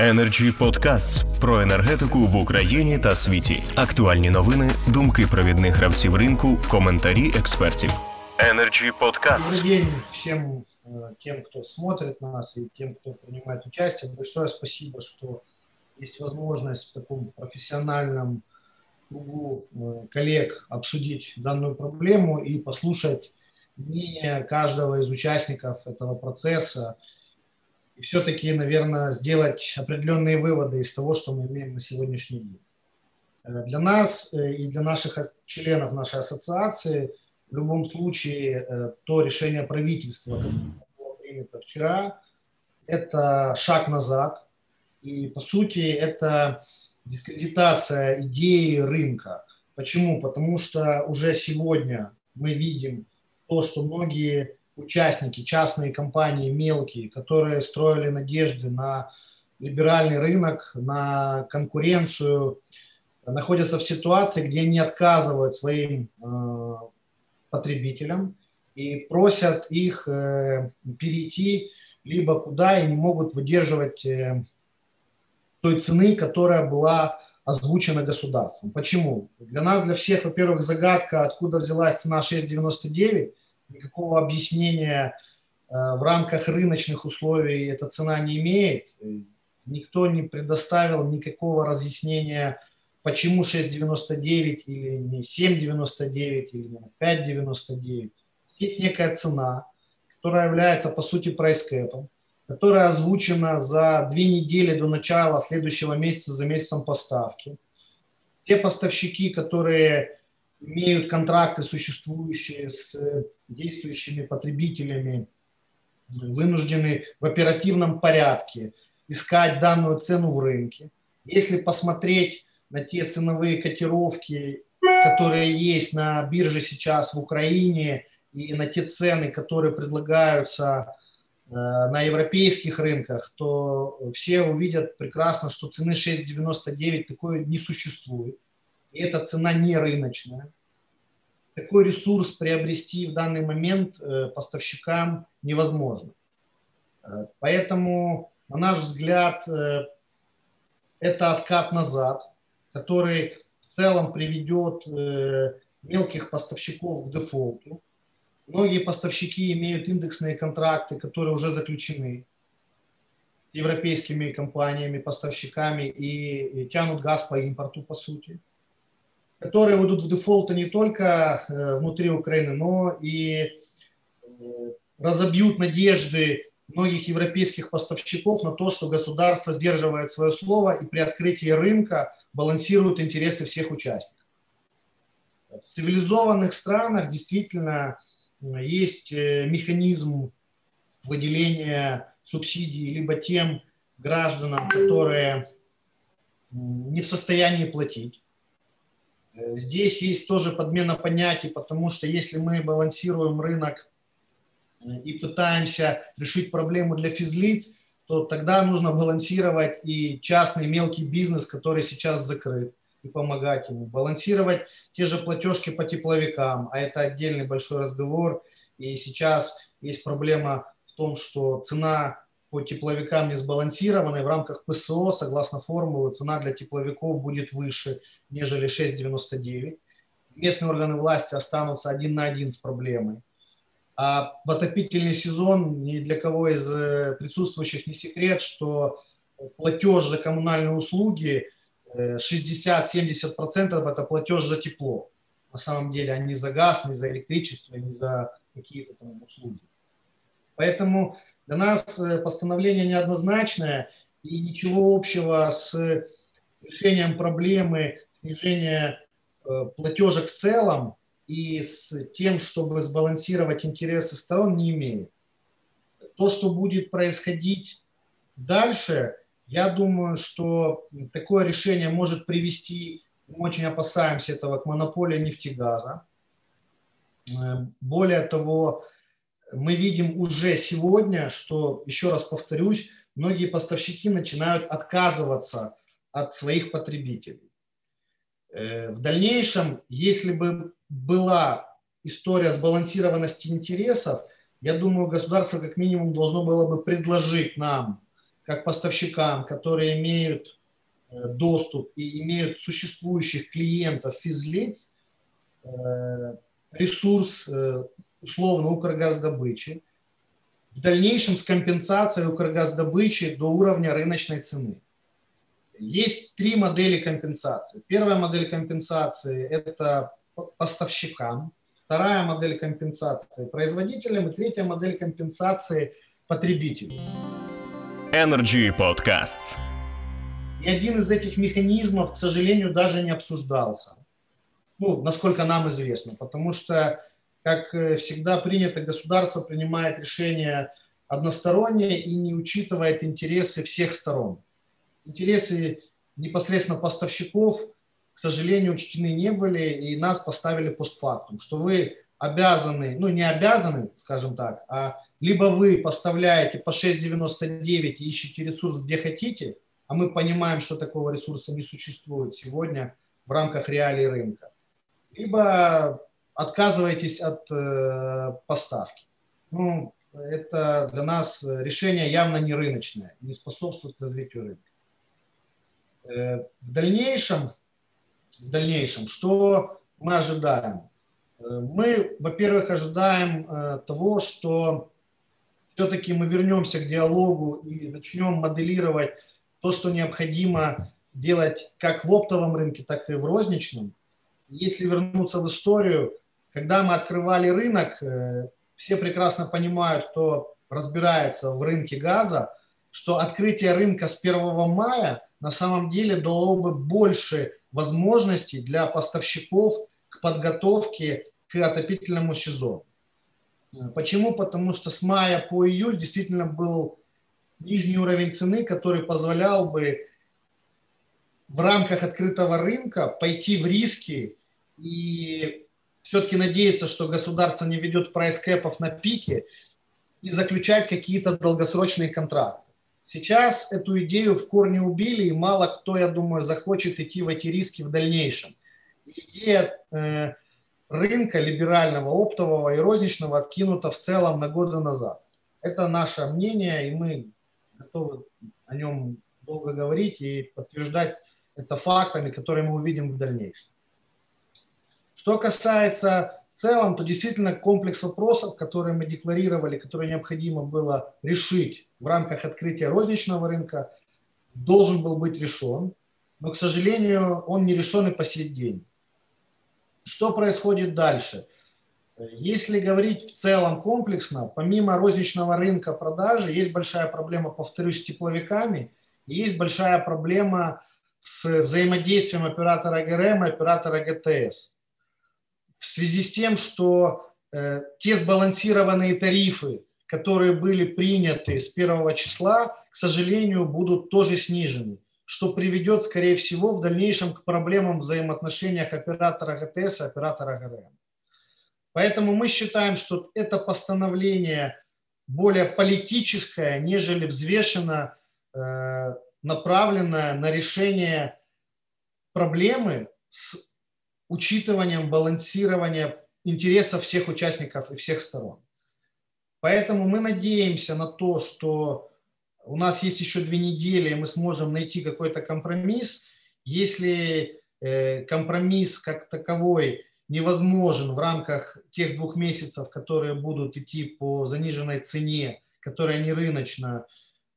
Energy Podcasts про енергетику в Україні та світі. Актуальні новини, думки провідних гравців ринку, коментарі експертів. Energy Podcasts. Добрый день всем э, тем, кто смотрит нас и тем, кто принимает участие. Большое спасибо, что есть возможность в таком профессиональном кругу э, коллег обсудить данную проблему и послушать мнение каждого из участников этого процесса и все-таки, наверное, сделать определенные выводы из того, что мы имеем на сегодняшний день. Э, Для нас э, и для наших членов нашей ассоциации в любом случае э, то решение правительства, которое было принято вчера, это шаг назад. И, по сути, это дискредитация идеи рынка. Почему? Потому что уже сегодня мы видим то, что многие участники, частные компании, мелкие, которые строили надежды на либеральный рынок, на конкуренцию, находятся в ситуации, где они отказывают своим э, потребителям и просят их э, перейти либо куда и не могут выдерживать э, той цены, которая была озвучена государством. Почему? Для нас, для всех, во-первых, загадка, откуда взялась цена 6,99. Никакого объяснения э, в рамках рыночных условий эта цена не имеет. Никто не предоставил никакого разъяснения, почему 6,99 или не 7,99 или не 5,99. Есть некая цена, которая является, по сути, прайскэпом, которая озвучена за две недели до начала следующего месяца за месяцем поставки. Те поставщики, которые имеют контракты существующие с действующими потребителями, вынуждены в оперативном порядке искать данную цену в рынке. Если посмотреть на те ценовые котировки, которые есть на бирже сейчас в Украине, и на те цены, которые предлагаются э, на европейских рынках, то все увидят прекрасно, что цены 6,99 такой не существует. И эта цена не рыночная. Такой ресурс приобрести в данный момент э, поставщикам невозможно. Э, Поэтому, на наш взгляд, э, это откат назад, который в целом приведет мелких поставщиков к дефолту. Многие поставщики имеют индексные контракты, которые уже заключены с европейскими компаниями, поставщиками и тянут газ по импорту, по сути, которые уйдут в дефолты не только э, внутри Украины, но и э, разобьют надежды многих европейских поставщиков на то, что государство сдерживает свое слово и при открытии рынка балансирует интересы всех участников. В цивилизованных странах действительно есть э, механизм выделения субсидий либо тем гражданам, которые не в состоянии платить. Э, Здесь есть тоже подмена понятий, потому что если мы балансируем рынок э, и пытаемся решить проблему для физлиц, то тогда нужно балансировать и частный мелкий бизнес, который сейчас закрыт, и помогать ему. Балансировать те же платежки по тепловикам, а это отдельный большой разговор. И сейчас есть проблема в том, что цена по тепловикам не сбалансирована, и в рамках ПСО, согласно формулы, цена для тепловиков будет выше, нежели 6,99. Местные органы власти останутся один на один с проблемой. А в отопительный сезон ни для кого из э, присутствующих не секрет, что платеж за коммунальные услуги э, 60-70% это платеж за тепло. На самом деле, а не за газ, не за электричество, не за какие-то там услуги. Поэтому для нас э, постановление неоднозначное и ничего общего с решением проблемы снижения э, платежек в целом и с тем, чтобы сбалансировать интересы сторон, не имеет. То, что будет происходить дальше, я думаю, что такое решение может привести, мы очень опасаемся этого, к монополии нефтегаза. Э, Более того, мы видим уже сегодня, что, еще раз повторюсь, многие поставщики начинают отказываться от своих потребителей. Э, В дальнейшем, если бы была история сбалансированности интересов, я думаю, государство как минимум должно было бы предложить нам как поставщикам, которые имеют э, доступ и имеют существующих клиентов физлиц, э, ресурс условно Укргаздобычи, в дальнейшем с компенсацией Укргаздобычи до уровня рыночной цены. Есть три модели компенсации. Первая модель компенсации – это поставщикам, вторая модель компенсации – производителям, и третья модель компенсации – потребителю. Energy Podcasts. И один из этих механизмов, к сожалению, даже не обсуждался. Ну, насколько нам известно, потому что, как э, всегда принято, государство принимает решения односторонние и не учитывает интересы всех сторон. Интересы непосредственно поставщиков, к сожалению, учтены не были, и нас поставили постфактум, что вы обязаны, ну не обязаны, скажем так, а либо вы поставляете по 6,99 и ищете ресурс где хотите, а мы понимаем, что такого ресурса не существует сегодня в рамках реалий рынка, либо отказываетесь от э, поставки. Ну, это для нас решение явно не рыночное, не способствует развитию рынка. Э, в дальнейшем, в дальнейшем, что мы ожидаем? Э, мы, во-первых, ожидаем э, того, что все-таки мы вернемся к диалогу и начнем моделировать то, что необходимо делать как в оптовом рынке, так и в розничном. Если вернуться в историю, когда мы открывали рынок, все прекрасно понимают, кто разбирается в рынке газа, что открытие рынка с 1 мая на самом деле дало бы больше возможностей для поставщиков к подготовке к отопительному сезону. Почему? Потому что с мая по июль действительно был нижний уровень цены, который позволял бы в рамках открытого рынка пойти в риски и все-таки надеяться, что государство не ведет прайс-кэпов на пике и заключать какие-то долгосрочные контракты. Сейчас эту идею в корне убили, и мало кто, я думаю, захочет идти в эти риски в дальнейшем. Идея э, рынка либерального, оптового и розничного откинута в целом на годы назад. Это наше мнение, и мы готовы о нем долго говорить и подтверждать это фактами, которые мы увидим в дальнейшем. Что касается в целом, то действительно комплекс вопросов, которые мы декларировали, которые необходимо было решить в рамках открытия розничного рынка, должен был быть решен, но, к сожалению, он не решен и по сей день. Что происходит дальше? Если говорить в целом комплексно, помимо розничного рынка продажи, есть большая проблема, повторюсь, с тепловиками, и есть большая проблема с взаимодействием оператора ГРМ и оператора ГТС в связи с тем, что э, те сбалансированные тарифы, которые были приняты с первого числа, к сожалению, будут тоже снижены, что приведет, скорее всего, в дальнейшем к проблемам в взаимоотношениях оператора ГТС и оператора ГРМ. Поэтому мы считаем, что это постановление более политическое, нежели взвешенно э, направленное на решение проблемы с учитыванием, балансирования интересов всех участников и всех сторон. Поэтому мы надеемся на то, что у нас есть еще две недели, и мы сможем найти какой-то компромисс. Если э, компромисс как таковой невозможен в рамках тех двух месяцев, которые будут идти по заниженной цене, которая не рыночная,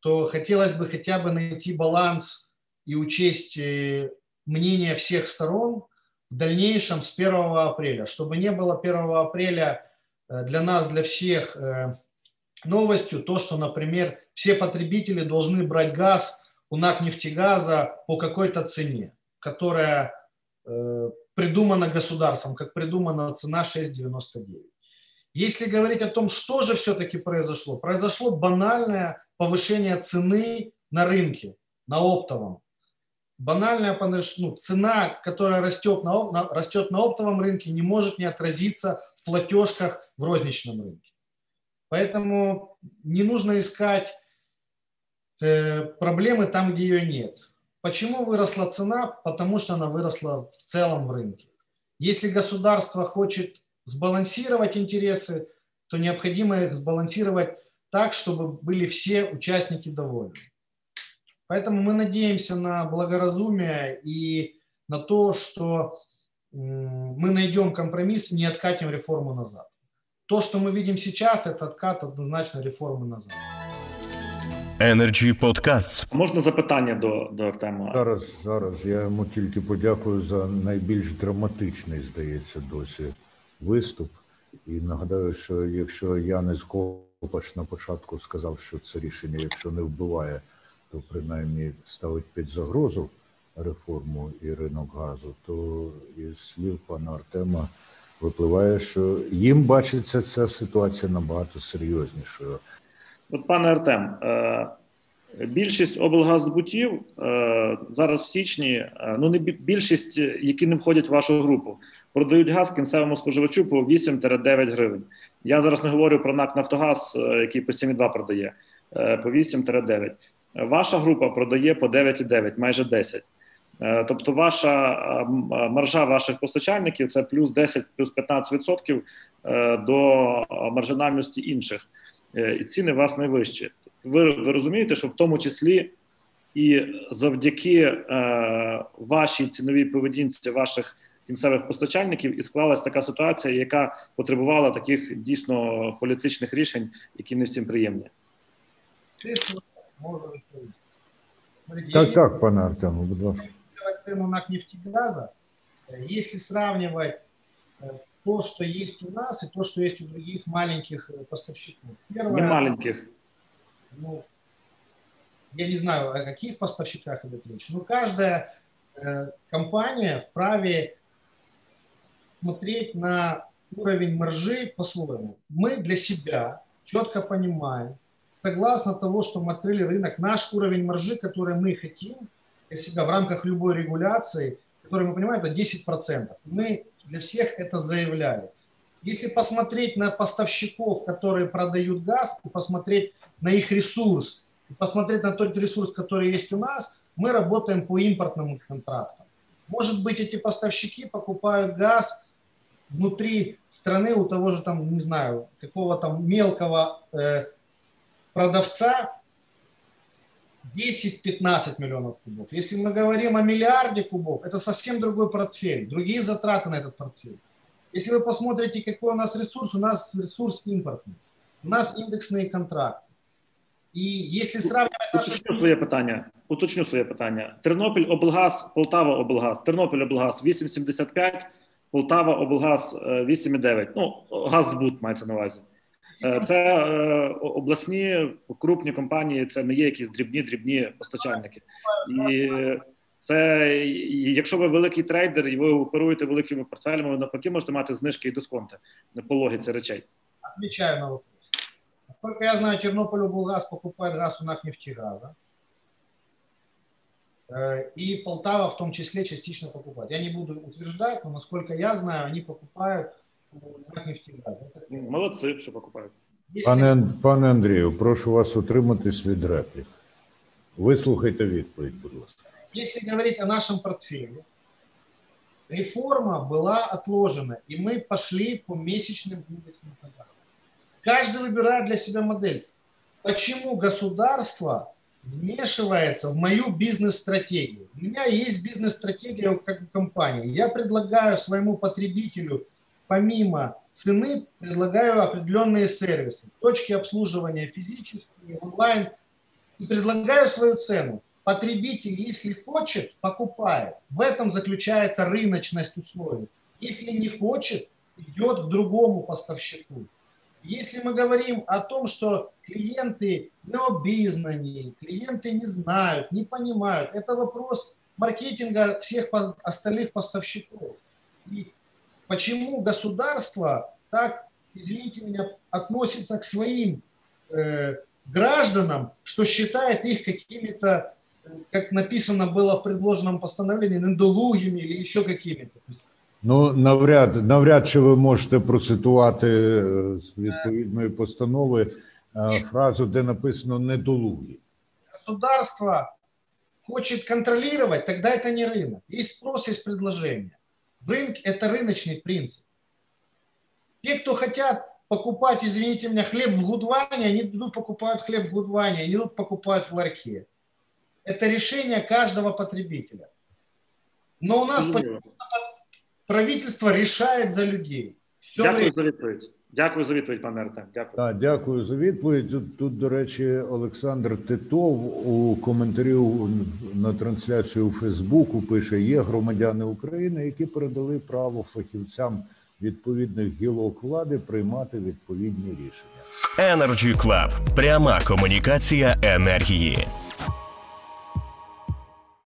то хотелось бы хотя бы найти баланс и учесть э, мнение всех сторон, в дальнейшем с 1 апреля, чтобы не было 1 апреля э, для нас, для всех э, новостью, то, что, например, все потребители должны брать газ у нефтегаза по какой-то цене, которая э, придумана государством, как придумана цена 6,99. Если говорить о том, что же все-таки произошло, произошло банальное повышение цены на рынке, на оптовом банальная ну, цена, которая растет на, на, растет на оптовом рынке, не может не отразиться в платежках в розничном рынке. Поэтому не нужно искать э, проблемы там, где ее нет. Почему выросла цена? Потому что она выросла в целом в рынке. Если государство хочет сбалансировать интересы, то необходимо их сбалансировать так, чтобы были все участники довольны. Поэтому мы надеемся на благоразумие и на то, что мы найдем компромисс и не откатим реформу назад. То, что мы видим сейчас, это откат однозначно реформы назад. Energy Podcasts. Можна запитання до до Артема? Зараз, зараз я йому тільки подякую за найбільш драматичний, здається, досі виступ. І нагадаю, що якщо Янис Копаш на початку сказав, що це рішення, якщо не вбиває, то принаймні ставить під загрозу реформу і ринок газу, то із слів пана Артема випливає, що їм бачиться ця ситуація набагато серйознішою. От, пане Артем, е, більшість облгаззбутів е, зараз в січні, е, ну не більшість, які не входять в вашу групу, продають газ кінцевому споживачу по 8-9 гривень. Я зараз не говорю про НАК Нафтогаз, який по 7,2 продає, по 8-9. Ваша група продає по 9,9, майже 10. Тобто, ваша маржа ваших постачальників це плюс 10, плюс 15% до маржинальності інших. Е, і ціни у вас найвищі. Ви, ви розумієте, що в тому числі і завдяки е, вашій ціновій поведінці ваших кінцевих постачальників і склалась така ситуація, яка потребувала таких дійсно політичних рішень, які не всім приємні. Так, так, пане Артему, будь ласка. Цену на нефтегаза, если сравнивать то, что есть у нас, и то, что есть у других маленьких э, поставщиков. Первое, не маленьких. Ну, я не знаю, о каких поставщиках идет речь, но каждая э, компания вправе смотреть на уровень маржи по-своему. Мы для себя четко понимаем, согласно того, что мы открыли рынок, наш уровень маржи, который мы хотим для себя в рамках любой регуляции, который мы понимаем, это 10%. Мы для всех это заявляли. Если посмотреть на поставщиков, которые продают газ, и посмотреть на их ресурс, и посмотреть на тот ресурс, который есть у нас, мы работаем по импортным контрактам. Может быть, эти поставщики покупают газ внутри страны у того же там, не знаю, какого там мелкого э, продавца 10-15 миллионов кубов. Если мы говорим о миллиарде кубов, это совсем другой портфель, другие затраты на этот портфель. Если вы посмотрите, какой у нас ресурс, у нас ресурс импортный, у нас индексные контракты. І якщо сравнивать наші... Уточню своє питання. Уточню своє питання. Тернопіль облгаз, Полтава облгаз. Тернопіль облгаз 8,75, Полтава облгаз 8,9. Ну, газзбут мається на увазі. Е, це е, обласні крупні компанії, це не є якісь дрібні дрібні постачальники. І це якщо ви великий трейдер і ви оперуєте великими портфелями, ви навпаки можете мати знижки і дисконти по логіці речей. Отвечаю на вопрос. Насколько я знаю, Тернополь облгаз покупает газ у НАК-нефтегаза. Э, и Полтава в том числе частично покупает. Я не буду утверждать, но насколько я знаю, они покупают Молодці, що покупають. Пане, пане Андрію, прошу вас утриматись від реплік. Выслухайте відповідь, будь ласка. Если говорить о нашем портфеле, реформа была отложена, и мы пошли по месячным индексным контрактам. Каждый выбирает для себя модель. Почему государство вмешивается в мою бизнес-стратегию? У меня есть бизнес-стратегия как компании. Я предлагаю своему потребителю – помимо цены предлагаю определенные сервисы, точки обслуживания физические, онлайн, и предлагаю свою цену. Потребитель, если хочет, покупает. В этом заключается рыночность условий. Если не хочет, идет к другому поставщику. Если мы говорим о том, что клиенты не обизнаны, клиенты не знают, не понимают, это вопрос маркетинга всех остальных поставщиков. И почему государство так, извините меня, относится к своим э, гражданам, что считает их какими-то, как написано было в предложенном постановлении, недолугими или еще какими-то. Ну, навряд, навряд чи ви можете процитувати з відповідної постанови фразу, де написано недолугі. Государство хочет контролировать, тогда это не рынок. Есть спрос, есть предложение. Рынок – это рыночный принцип. Те, кто хотят покупать, извините меня, хлеб в Гудване, они идут покупают хлеб в Гудване, они идут покупают в ларьке. это решение каждого потребителя. Но у нас Зрозуміло. правительство решает за людей. Все Дякую время. за відповідь. Дякую за відповідь, пане Артем. Дякую. Так, дякую за відповідь. Тут, тут, до речі, Олександр Титов у коментарі на трансляцію у Фейсбуку пише: є громадяни України, які передали право фахівцям відповідних гілок влади приймати відповідні рішення. Energy Club. Пряма комунікація енергії.